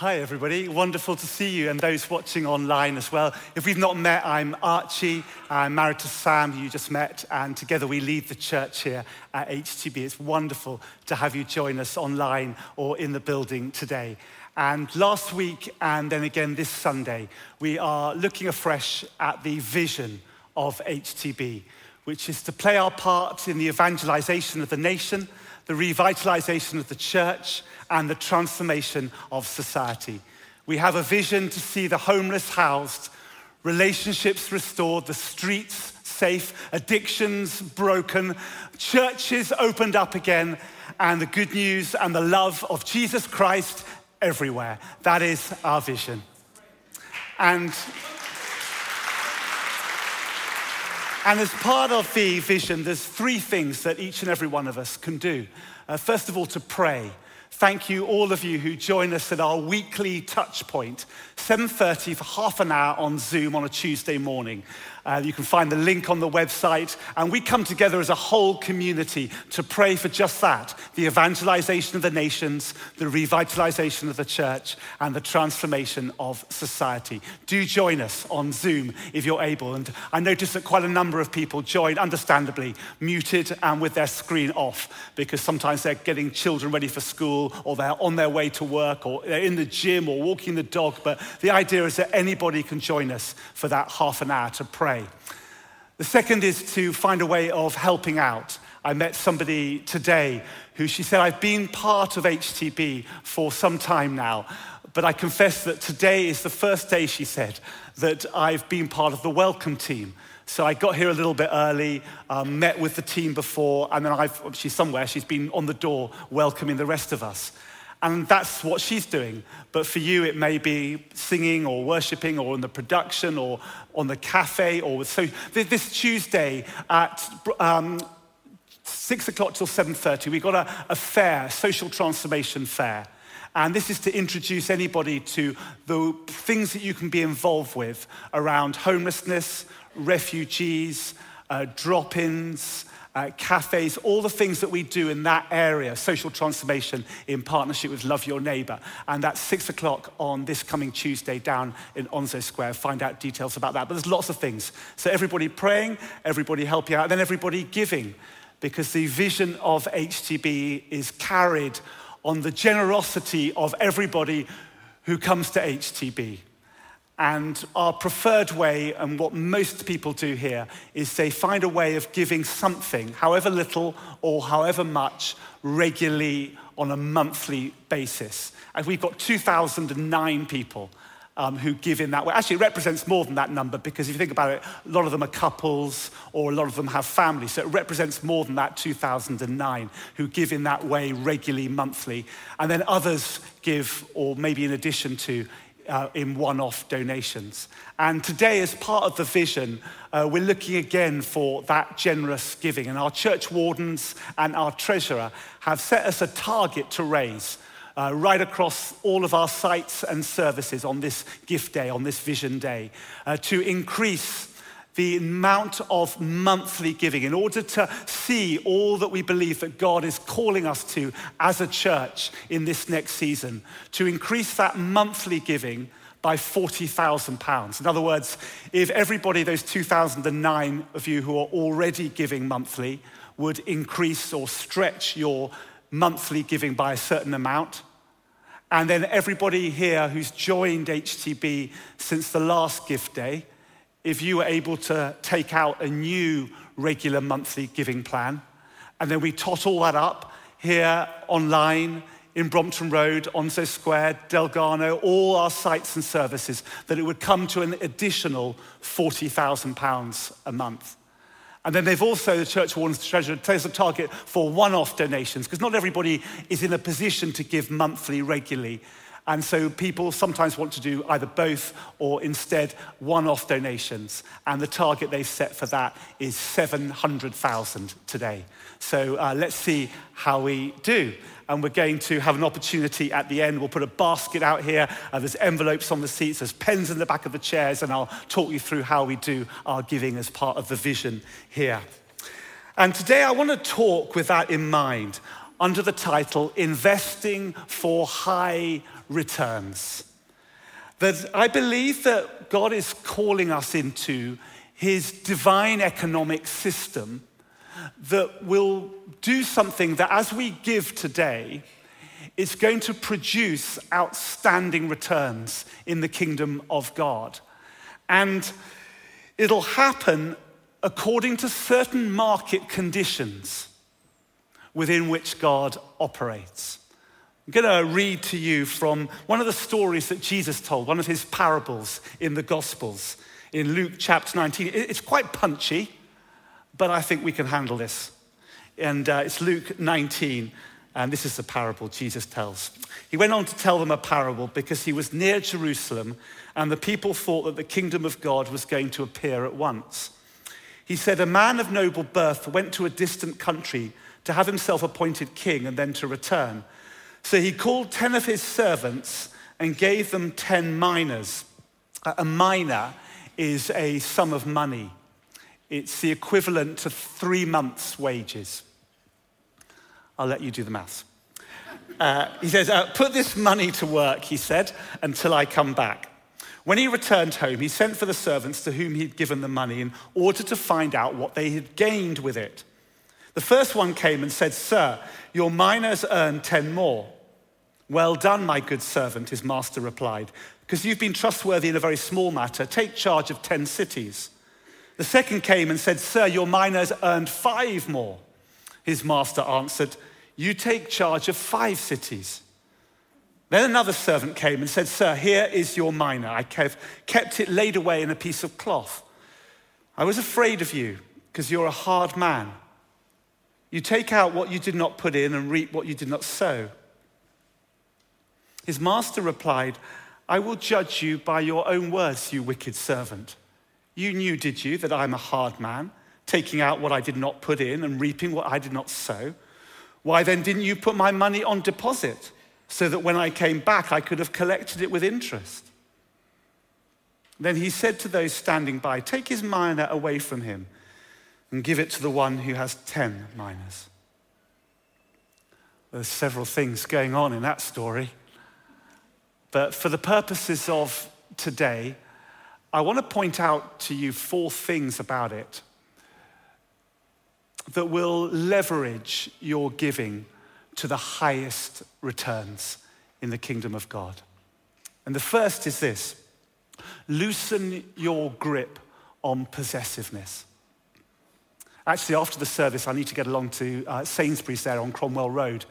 Hi, everybody. Wonderful to see you and those watching online as well. If we've not met, I'm Archie. I'm married to Sam, who you just met, and together we lead the church here at HTB. It's wonderful to have you join us online or in the building today. And last week, and then again this Sunday, we are looking afresh at the vision of HTB, which is to play our part in the evangelization of the nation, the revitalization of the church, and the transformation of society. We have a vision to see the homeless housed, relationships restored, the streets safe, addictions broken, churches opened up again, and the good news and the love of Jesus Christ everywhere. That is our vision. And And as part of the vision, there's three things that each and every one of us can do. Uh, first of all, to pray. Thank you, all of you who join us at our weekly touch point, 7.30 for half an hour on Zoom on a Tuesday morning. Uh, you can find the link on the website. And we come together as a whole community to pray for just that the evangelization of the nations, the revitalization of the church, and the transformation of society. Do join us on Zoom if you're able. And I noticed that quite a number of people joined, understandably, muted and with their screen off, because sometimes they're getting children ready for school, or they're on their way to work, or they're in the gym, or walking the dog. But the idea is that anybody can join us for that half an hour to pray pray. The second is to find a way of helping out. I met somebody today who she said, I've been part of HTB for some time now, but I confess that today is the first day, she said, that I've been part of the welcome team. So I got here a little bit early, um, met with the team before, and then I've, she's somewhere, she's been on the door welcoming the rest of us. And that's what she's doing. But for you, it may be singing or worshiping or in the production or on the cafe. Or so this Tuesday at um, six o'clock till 7.30, we've got a, a fair, social transformation fair. And this is to introduce anybody to the things that you can be involved with around homelessness, refugees, uh, drop ins, uh, cafes, all the things that we do in that area, social transformation in partnership with Love Your Neighbour. And that's six o'clock on this coming Tuesday down in Onslow Square. Find out details about that. But there's lots of things. So everybody praying, everybody helping out, and then everybody giving, because the vision of HTB is carried on the generosity of everybody who comes to HTB. And our preferred way, and what most people do here, is they find a way of giving something, however little or however much, regularly on a monthly basis. And we've got 2,009 people um, who give in that way. Actually, it represents more than that number because if you think about it, a lot of them are couples or a lot of them have families. So it represents more than that 2009 who give in that way regularly, monthly. And then others give, or maybe in addition to, uh, in one off donations. And today, as part of the vision, uh, we're looking again for that generous giving. And our church wardens and our treasurer have set us a target to raise. Uh, right across all of our sites and services on this gift day, on this vision day, uh, to increase the amount of monthly giving in order to see all that we believe that God is calling us to as a church in this next season, to increase that monthly giving by £40,000. In other words, if everybody, those 2009 of you who are already giving monthly, would increase or stretch your monthly giving by a certain amount, and then everybody here who's joined HTB since the last gift day, if you were able to take out a new regular monthly giving plan, and then we tot all that up here online in Brompton Road, Onslow Square, Dalgarno, all our sites and services, that it would come to an additional £40,000 a month. And then they've also, the Church Wardens Treasurer, takes a target for one off donations, because not everybody is in a position to give monthly regularly. And so people sometimes want to do either both or instead one off donations. And the target they've set for that is 700,000 today. So uh, let's see how we do. And we're going to have an opportunity at the end. We'll put a basket out here. Uh, there's envelopes on the seats, there's pens in the back of the chairs, and I'll talk you through how we do our giving as part of the vision here. And today I want to talk with that in mind under the title Investing for High Returns. That I believe that God is calling us into his divine economic system that will do something that as we give today, it's going to produce outstanding returns in the kingdom of God. And it'll happen according to certain market conditions within which God operates. I'm going to read to you from one of the stories that Jesus told, one of his parables in the Gospels in Luke chapter 19. It's quite punchy, but I think we can handle this. And uh, it's Luke 19, and this is the parable Jesus tells. He went on to tell them a parable because he was near Jerusalem, and the people thought that the kingdom of God was going to appear at once. He said, A man of noble birth went to a distant country to have himself appointed king and then to return. So he called 10 of his servants and gave them 10 minas. A mina is a sum of money, it's the equivalent to three months' wages. I'll let you do the maths. Uh, he says, uh, Put this money to work, he said, until I come back. When he returned home, he sent for the servants to whom he'd given the money in order to find out what they had gained with it. The first one came and said, Sir, your minas earned 10 more. Well done, my good servant, his master replied. Because you've been trustworthy in a very small matter, take charge of 10 cities. The second came and said, Sir, your minas earned five more. His master answered, You take charge of five cities. Then another servant came and said, Sir, here is your mina. I kept it laid away in a piece of cloth. I was afraid of you because you're a hard man. You take out what you did not put in and reap what you did not sow. His master replied, I will judge you by your own words, you wicked servant. You knew, did you, that I'm a hard man, taking out what I did not put in and reaping what I did not sow? Why then didn't you put my money on deposit so that when I came back I could have collected it with interest? Then he said to those standing by, Take his mina away from him and give it to the one who has 10 minas. There's several things going on in that story. But for the purposes of today, I want to point out to you four things about it that will leverage your giving to the highest returns in the kingdom of God. And the first is this loosen your grip on possessiveness. Actually, after the service, I need to get along to uh, Sainsbury's there on Cromwell Road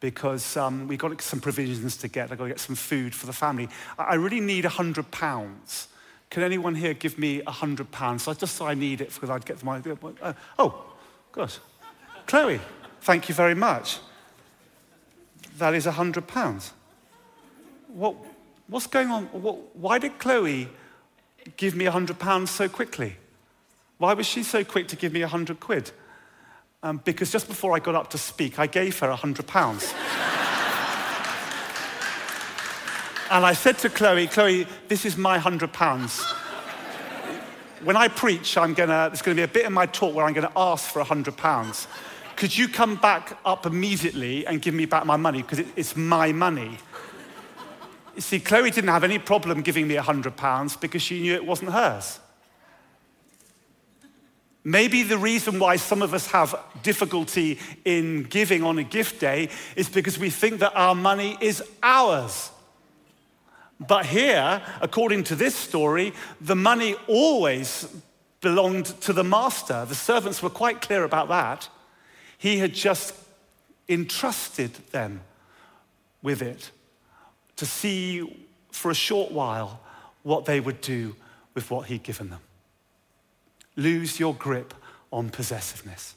because um, we've got some provisions to get. I've got to get some food for the family. I really need £100. Can anyone here give me £100? So I just so I need it because I'd get my. Uh, oh, good. Chloe, thank you very much. That is £100. What, what's going on? What, why did Chloe give me £100 so quickly? Why was she so quick to give me a hundred quid? Um, because just before I got up to speak, I gave her a hundred pounds. and I said to Chloe, Chloe, this is my hundred pounds. when I preach, I'm gonna, there's gonna be a bit in my talk where I'm gonna ask for a hundred pounds. Could you come back up immediately and give me back my money? Because it, it's my money. You see, Chloe didn't have any problem giving me a hundred pounds because she knew it wasn't hers. Maybe the reason why some of us have difficulty in giving on a gift day is because we think that our money is ours. But here, according to this story, the money always belonged to the master. The servants were quite clear about that. He had just entrusted them with it to see for a short while what they would do with what he'd given them lose your grip on possessiveness.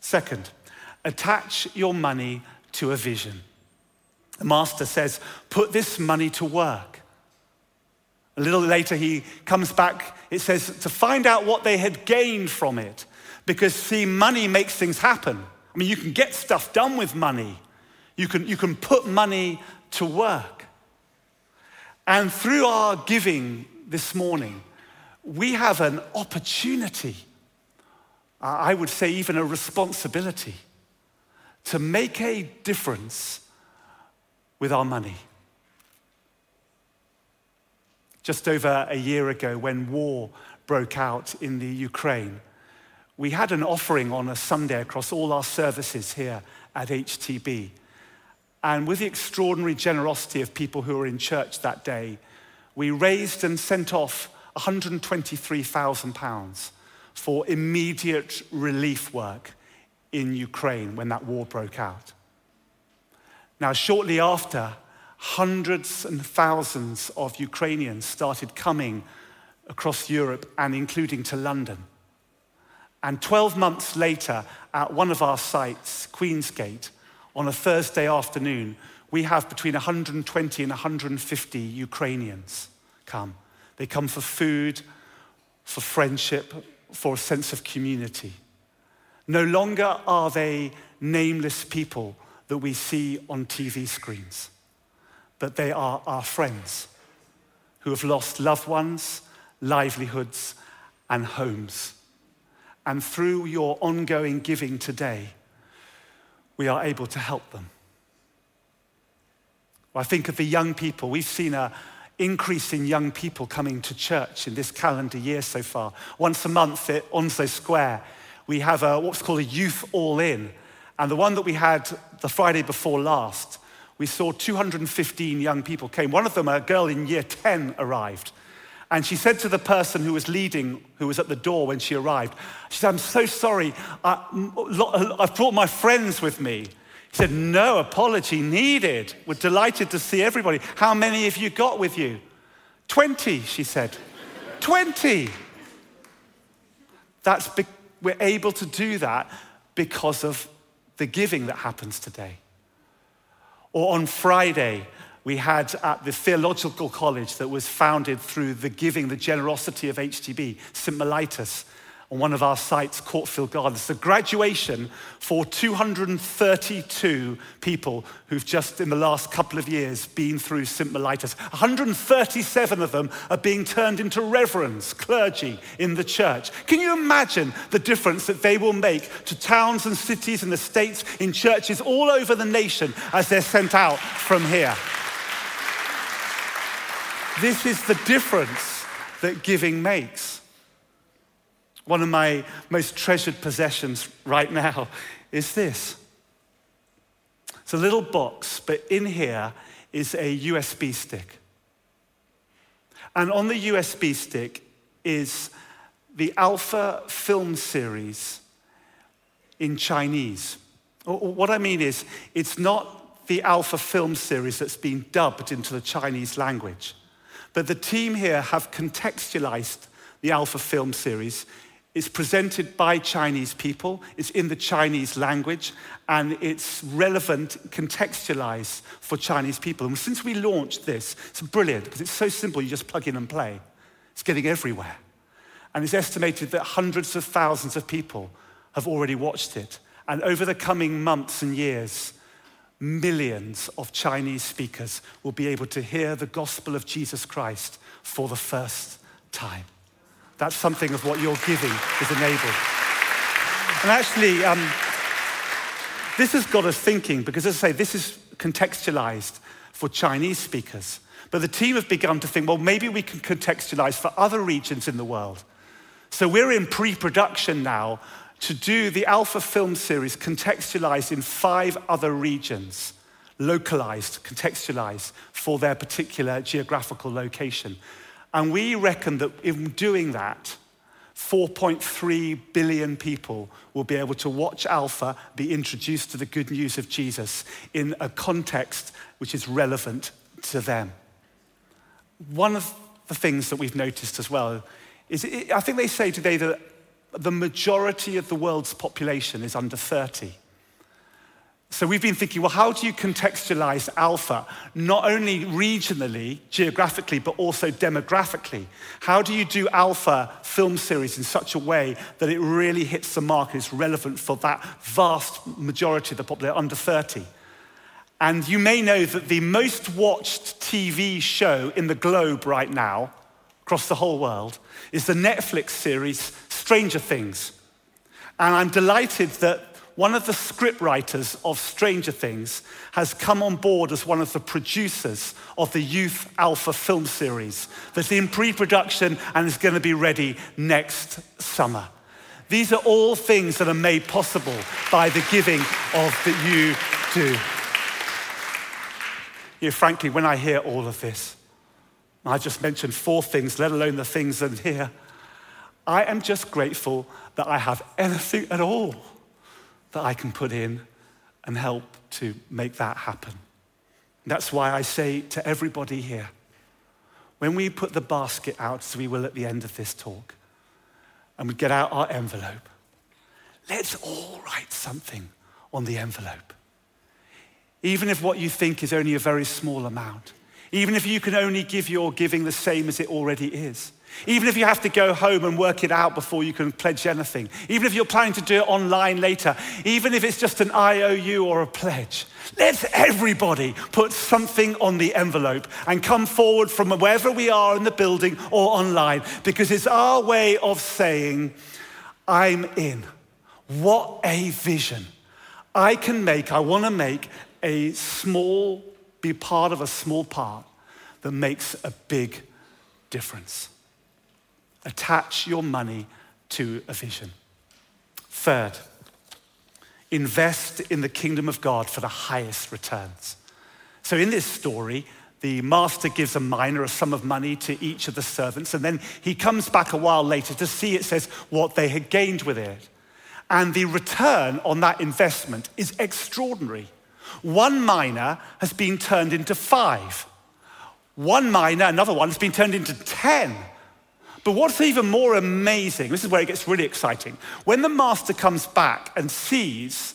Second, attach your money to a vision. The master says, put this money to work. A little later, he comes back, it says, to find out what they had gained from it. Because, see, money makes things happen. I mean, you can get stuff done with money, you can, you can put money to work. And through our giving this morning, we have an opportunity, I would say even a responsibility, to make a difference with our money. Just over a year ago, when war broke out in the Ukraine, we had an offering on a Sunday across all our services here at HTB. And with the extraordinary generosity of people who were in church that day, we raised and sent off £123,000 for immediate relief work in Ukraine when that war broke out. Now, shortly after, hundreds and thousands of Ukrainians started coming across Europe and including to London. And 12 months later, at one of our sites, Queensgate, on a Thursday afternoon, we have between 120 and 150 Ukrainians come. They come for food, for friendship, for a sense of community. No longer are they nameless people that we see on TV screens, but they are our friends who have lost loved ones, livelihoods, and homes. And through your ongoing giving today, we are able to help them. Well, I think of the young people. We've seen a increase in young people coming to church in this calendar year so far. Once a month at Onslow Square, we have a, what's called a youth all in. And the one that we had the Friday before last, we saw 215 young people came. One of them, a girl in year 10, arrived. And she said to the person who was leading, who was at the door when she arrived, she said, I'm so sorry, I, I've brought my friends with me. Said, No apology needed. We're delighted to see everybody. How many have you got with you? 20, she said. 20. That's be- we're able to do that because of the giving that happens today. Or on Friday, we had at the theological college that was founded through the giving, the generosity of HTB, St. Mellitus, on one of our sites, Courtfield Gardens. The graduation for 232 people who've just in the last couple of years been through St. Mellitus. 137 of them are being turned into reverends, clergy in the church. Can you imagine the difference that they will make to towns and cities and the states in churches all over the nation as they're sent out from here? This is the difference that giving makes. One of my most treasured possessions right now is this. It's a little box, but in here is a USB stick. And on the USB stick is the Alpha film series in Chinese. What I mean is, it's not the Alpha film series that's been dubbed into the Chinese language, but the team here have contextualized the Alpha film series it's presented by Chinese people, it's in the Chinese language, and it's relevant, contextualized for Chinese people. And since we launched this, it's brilliant because it's so simple, you just plug in and play. It's getting everywhere. And it's estimated that hundreds of thousands of people have already watched it. And over the coming months and years, millions of Chinese speakers will be able to hear the gospel of Jesus Christ for the first time. That's something of what your giving is enabled. And actually, um, this has got us thinking because, as I say, this is contextualized for Chinese speakers. But the team have begun to think, well, maybe we can contextualize for other regions in the world. So we're in pre production now to do the Alpha film series contextualized in five other regions, localized, contextualized for their particular geographical location. And we reckon that in doing that, 4.3 billion people will be able to watch Alpha be introduced to the good news of Jesus in a context which is relevant to them. One of the things that we've noticed as well is it, I think they say today that the majority of the world's population is under 30. So we've been thinking, well, how do you contextualize alpha, not only regionally, geographically, but also demographically? How do you do alpha film series in such a way that it really hits the mark and is relevant for that vast majority of the population under 30? And you may know that the most watched TV show in the globe right now, across the whole world, is the Netflix series Stranger Things. And I'm delighted that one of the scriptwriters of Stranger Things has come on board as one of the producers of the Youth Alpha film series that's in pre production and is going to be ready next summer. These are all things that are made possible by the giving of that you do. You know, frankly, when I hear all of this, I just mentioned four things, let alone the things in here. I am just grateful that I have anything at all that I can put in and help to make that happen. That's why I say to everybody here when we put the basket out, as we will at the end of this talk, and we get out our envelope, let's all write something on the envelope. Even if what you think is only a very small amount, even if you can only give your giving the same as it already is. Even if you have to go home and work it out before you can pledge anything, even if you're planning to do it online later, even if it's just an IOU or a pledge, let's everybody put something on the envelope and come forward from wherever we are in the building or online because it's our way of saying, I'm in. What a vision. I can make, I want to make a small, be part of a small part that makes a big difference. Attach your money to a vision. Third, invest in the kingdom of God for the highest returns. So, in this story, the master gives a mina a sum of money to each of the servants, and then he comes back a while later to see, it says, what they had gained with it. And the return on that investment is extraordinary. One mina has been turned into five. One mina, another one, has been turned into 10. But what's even more amazing, this is where it gets really exciting, when the master comes back and sees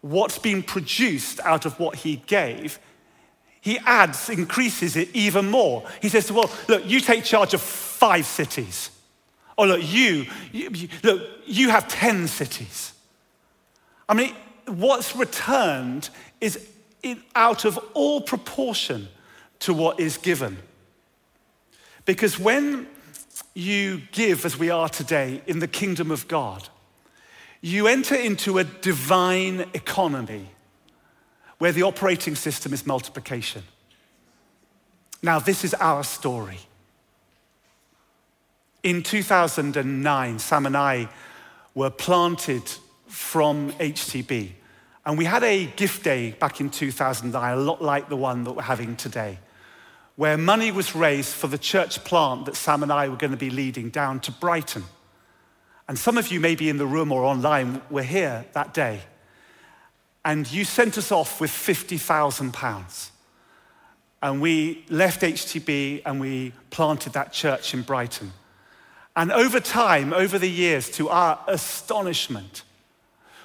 what's been produced out of what he gave, he adds, increases it even more. He says, Well, look, you take charge of five cities. Or look, you, you look, you have 10 cities. I mean, what's returned is out of all proportion to what is given. Because when you give as we are today in the kingdom of God, you enter into a divine economy where the operating system is multiplication. Now, this is our story. In 2009, Sam and I were planted from HTB, and we had a gift day back in 2009, a lot like the one that we're having today where money was raised for the church plant that Sam and I were going to be leading down to Brighton. And some of you, maybe in the room or online, were here that day. And you sent us off with £50,000. And we left HTB and we planted that church in Brighton. And over time, over the years, to our astonishment,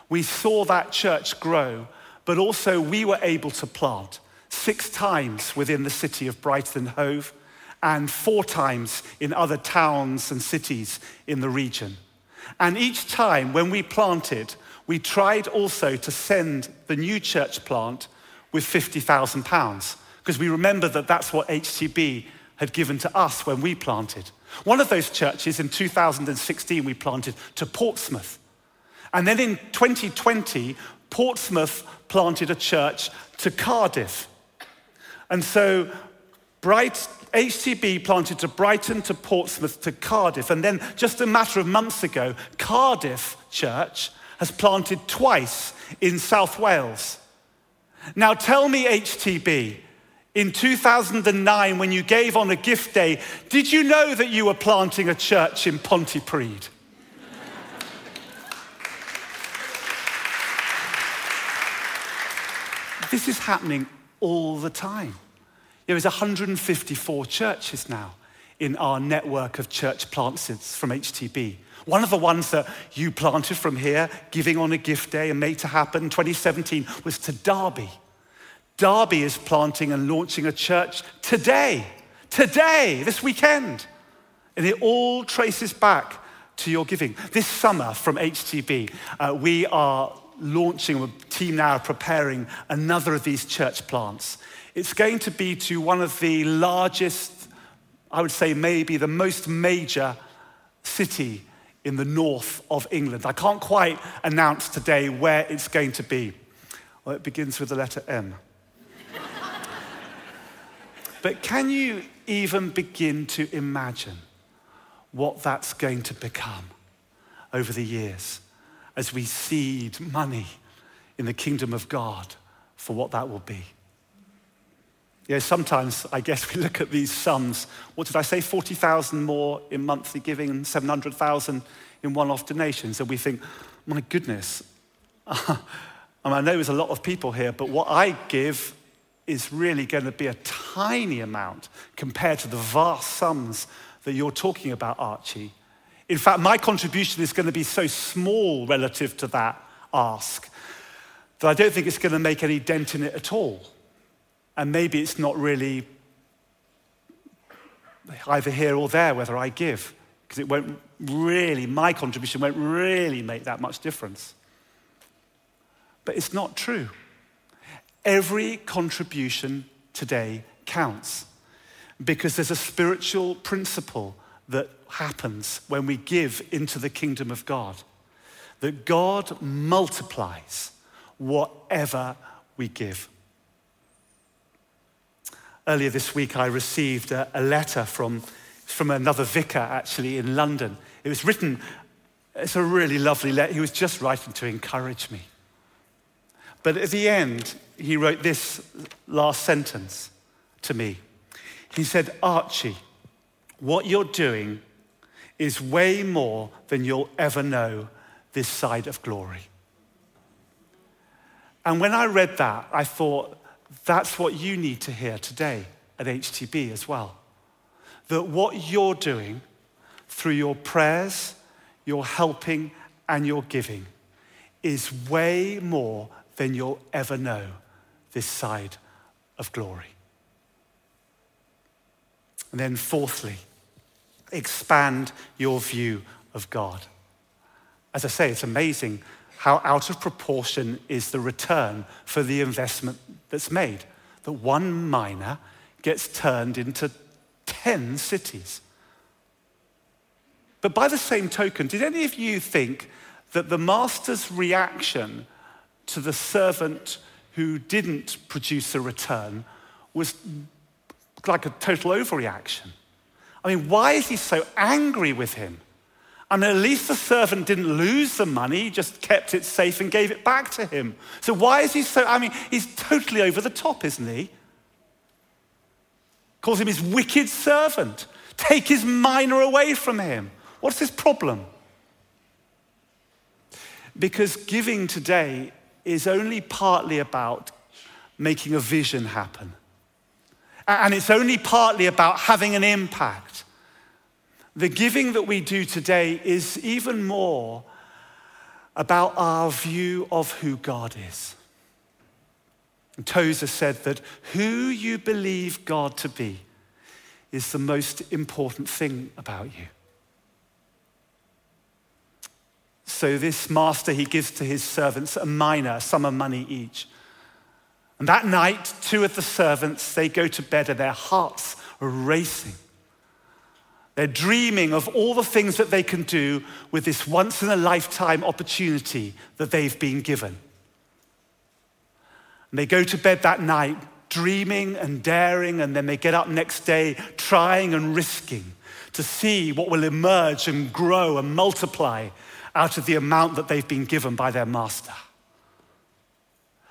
we saw that church grow, but also we were able to plant six times within the city of Brighton Hove and four times in other towns and cities in the region. And each time when we planted, we tried also to send the new church plant with £50,000 because we remember that that's what HTB had given to us when we planted. One of those churches in 2016 we planted to Portsmouth. And then in 2020, Portsmouth planted a church to Cardiff. And so Bright, HTB planted to Brighton, to Portsmouth, to Cardiff. And then just a matter of months ago, Cardiff Church has planted twice in South Wales. Now tell me, HTB, in 2009 when you gave on a gift day, did you know that you were planting a church in Pontypridd? this is happening all the time. There is 154 churches now in our network of church plants from HTB. One of the ones that you planted from here, giving on a gift day and made to happen in 2017, was to Derby. Derby is planting and launching a church today, today, this weekend. And it all traces back to your giving. This summer from HTB, uh, we are launching, a team now preparing another of these church plants. It's going to be to one of the largest, I would say maybe the most major city in the north of England. I can't quite announce today where it's going to be. Well, it begins with the letter M. but can you even begin to imagine what that's going to become over the years as we seed money in the kingdom of God for what that will be? Yeah, sometimes I guess we look at these sums. What did I say? 40,000 more in monthly giving and 700,000 in one off donations. And we think, my goodness, I, mean, I know there's a lot of people here, but what I give is really going to be a tiny amount compared to the vast sums that you're talking about, Archie. In fact, my contribution is going to be so small relative to that ask that I don't think it's going to make any dent in it at all. And maybe it's not really either here or there whether I give, because it won't really, my contribution won't really make that much difference. But it's not true. Every contribution today counts because there's a spiritual principle that happens when we give into the kingdom of God. That God multiplies whatever we give. Earlier this week, I received a, a letter from, from another vicar actually in London. It was written, it's a really lovely letter. He was just writing to encourage me. But at the end, he wrote this last sentence to me. He said, Archie, what you're doing is way more than you'll ever know this side of glory. And when I read that, I thought, that's what you need to hear today at HTB as well. That what you're doing through your prayers, your helping, and your giving is way more than you'll ever know this side of glory. And then, fourthly, expand your view of God. As I say, it's amazing how out of proportion is the return for the investment that's made. That one mina gets turned into 10 cities. But by the same token, did any of you think that the master's reaction to the servant who didn't produce a return was like a total overreaction? I mean, why is he so angry with him? I mean, at least the servant didn't lose the money, he just kept it safe and gave it back to him. So why is he so, I mean, he's totally over the top, isn't he? Calls him his wicked servant. Take his mina away from him. What's his problem? Because giving today is only partly about making a vision happen. And it's only partly about having an impact. The giving that we do today is even more about our view of who God is. Tozer said that who you believe God to be is the most important thing about you. So, this master, he gives to his servants a mina, a sum of money each. And that night, two of the servants, they go to bed and their hearts are racing. They're dreaming of all the things that they can do with this once in a lifetime opportunity that they've been given. And they go to bed that night dreaming and daring, and then they get up next day trying and risking to see what will emerge and grow and multiply out of the amount that they've been given by their master.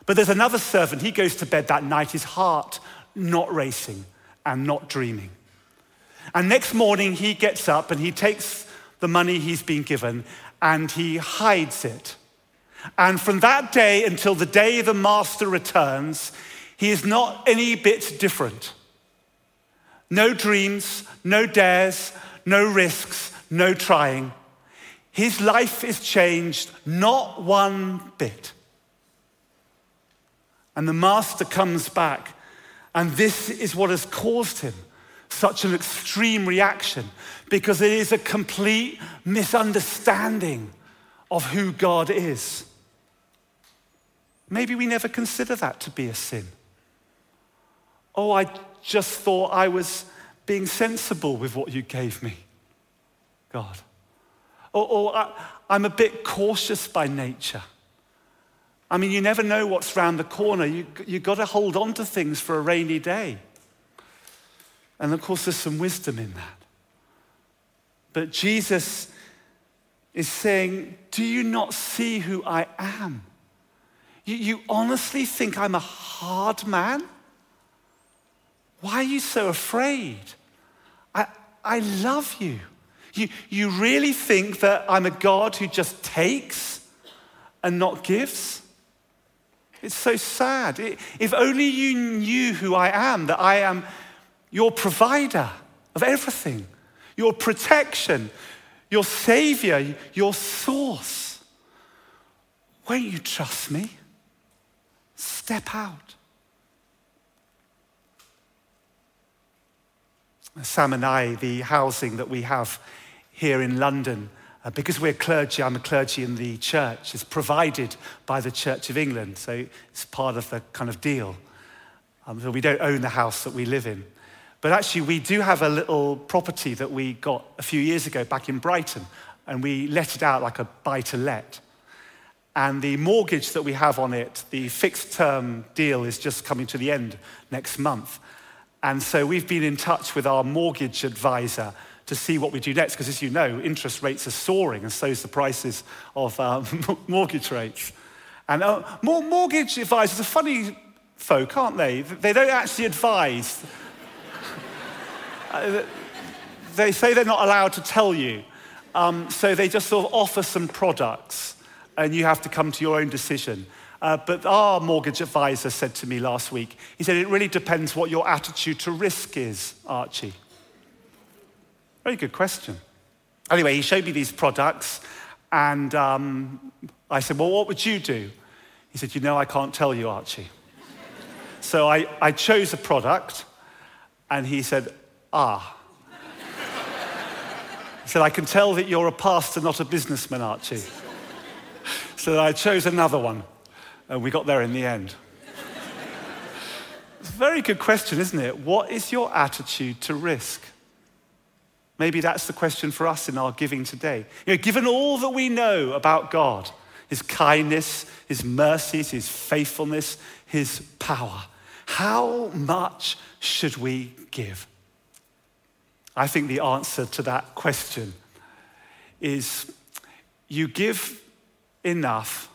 But there's another servant, he goes to bed that night, his heart not racing and not dreaming. And next morning, he gets up and he takes the money he's been given and he hides it. And from that day until the day the master returns, he is not any bit different. No dreams, no dares, no risks, no trying. His life is changed not one bit. And the master comes back, and this is what has caused him such an extreme reaction because it is a complete misunderstanding of who God is. Maybe we never consider that to be a sin. Oh, I just thought I was being sensible with what you gave me, God. Oh, oh, or, or I'm a bit cautious by nature. I mean, you never know what's round the corner. You, you've got to hold on to things for a rainy day. And of course, there's some wisdom in that. But Jesus is saying, Do you not see who I am? You, you honestly think I'm a hard man? Why are you so afraid? I, I love you. you. You really think that I'm a God who just takes and not gives? It's so sad. If only you knew who I am, that I am your provider of everything, your protection, your savior, your source. Won't you trust me? Step out. Sam and I, the housing that we have here in London, uh, because we're clergy, I'm a clergy in the church, It's provided by the Church of England. So it's part of the kind of deal. Um, so we don't own the house that we live in. But actually, we do have a little property that we got a few years ago back in Brighton, and we let it out like a buy to let. And the mortgage that we have on it, the fixed term deal, is just coming to the end next month. And so we've been in touch with our mortgage advisor to see what we do next, because as you know, interest rates are soaring, and so is the prices of um, mortgage rates. And uh, mortgage advisors are funny folk, aren't they? They don't actually advise. Uh, they say they're not allowed to tell you, um, so they just sort of offer some products, and you have to come to your own decision. Uh, but our mortgage advisor said to me last week, he said, it really depends what your attitude to risk is, Archie. Very good question. Anyway, he showed me these products, and um, I said, Well, what would you do? He said, You know, I can't tell you, Archie. so I, I chose a product, and he said, Ah. he said, I can tell that you're a pastor, not a businessman, Archie. so I chose another one, and we got there in the end. it's a very good question, isn't it? What is your attitude to risk? Maybe that's the question for us in our giving today. You know, given all that we know about God, his kindness, his mercies, his faithfulness, his power, how much should we give? I think the answer to that question is you give enough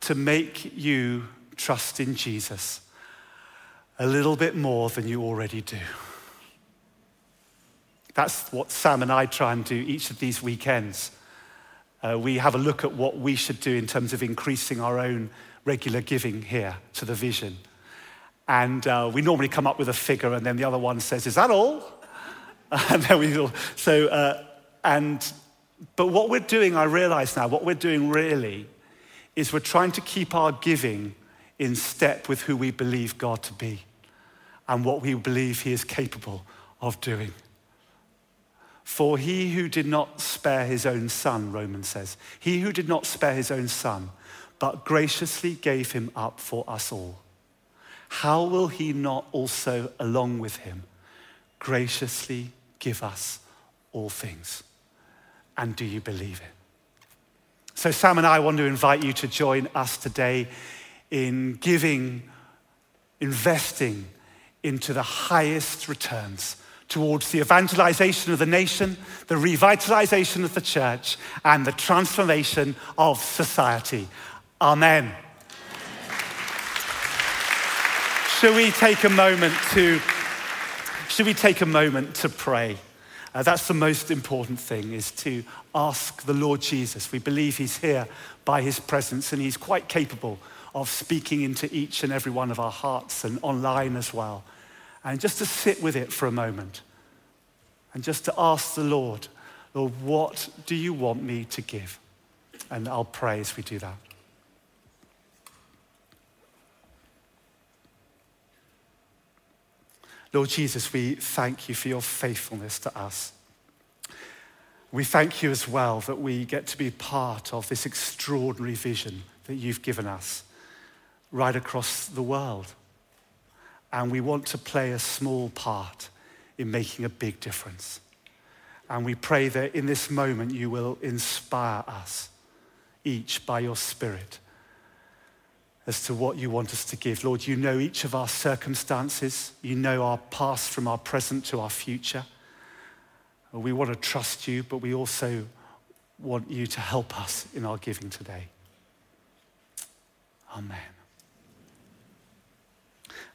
to make you trust in Jesus a little bit more than you already do. That's what Sam and I try and do each of these weekends. Uh, we have a look at what we should do in terms of increasing our own regular giving here to the vision. And uh, we normally come up with a figure, and then the other one says, Is that all? and then we all, so, uh, and, but what we're doing, I realize now, what we're doing really is we're trying to keep our giving in step with who we believe God to be and what we believe He is capable of doing. For he who did not spare his own son, Romans says, he who did not spare his own son, but graciously gave him up for us all, how will he not also, along with him, graciously give us all things? And do you believe it? So, Sam and I want to invite you to join us today in giving, investing into the highest returns towards the evangelization of the nation, the revitalization of the church, and the transformation of society. Amen. Shall we take a moment to should we take a moment to pray? Uh, that's the most important thing is to ask the Lord Jesus. We believe he's here by his presence and he's quite capable of speaking into each and every one of our hearts and online as well and just to sit with it for a moment and just to ask the Lord, Lord, what do you want me to give? And I'll pray as we do that. Lord Jesus, we thank you for your faithfulness to us. We thank you as well that we get to be part of this extraordinary vision that you've given us right across the world and we want to play a small part in making a big difference. And we pray that in this moment you will inspire us, each by your Spirit, as to what you want us to give. Lord, you know each of our circumstances. You know our past from our present to our future. We want to trust you, but we also want you to help us in our giving today. Amen.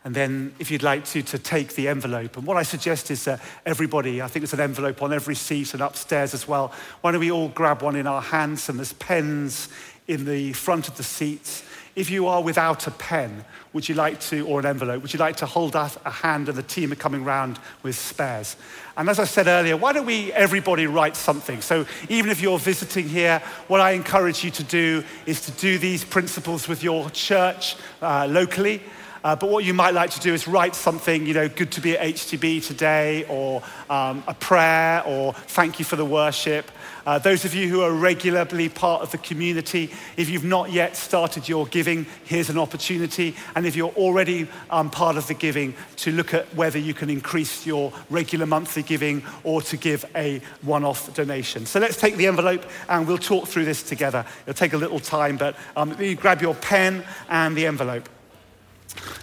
And then, if you'd like to, to take the envelope. And what I suggest is that everybody, I think there's an envelope on every seat and upstairs as well. Why don't we all grab one in our hands? And there's pens in the front of the seats. If you are without a pen, would you like to, or an envelope, would you like to hold out a hand and the team are coming round with spares? And as I said earlier, why don't we, everybody, write something? So even if you're visiting here, what I encourage you to do is to do these principles with your church uh, locally. Uh, but what you might like to do is write something, you know, good to be at HTB today, or um, a prayer, or thank you for the worship. Uh, those of you who are regularly part of the community, if you've not yet started your giving, here's an opportunity. And if you're already um, part of the giving, to look at whether you can increase your regular monthly giving or to give a one off donation. So let's take the envelope and we'll talk through this together. It'll take a little time, but um, you grab your pen and the envelope.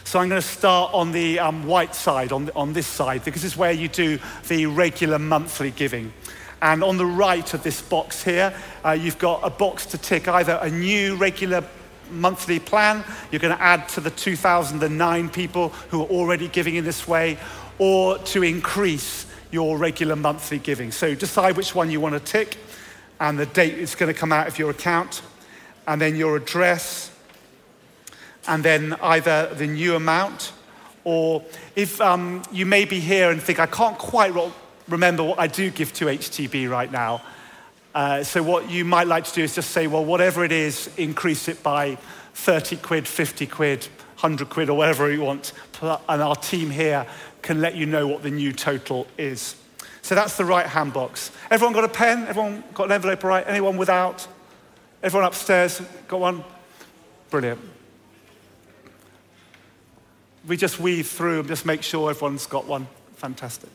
So I'm going to start on the um, white side, on, on this side, because this is where you do the regular monthly giving. And on the right of this box here, uh, you've got a box to tick either a new regular monthly plan, you're going to add to the 2009 people who are already giving in this way, or to increase your regular monthly giving. So decide which one you want to tick, and the date is going to come out of your account, and then your address, and then either the new amount or if um, you may be here and think, I can't quite remember what I do give to HTB right now. Uh, so, what you might like to do is just say, well, whatever it is, increase it by 30 quid, 50 quid, 100 quid, or whatever you want. And our team here can let you know what the new total is. So, that's the right hand box. Everyone got a pen? Everyone got an envelope, right? Anyone without? Everyone upstairs got one? Brilliant we just weave through and just make sure everyone's got one. Fantastic.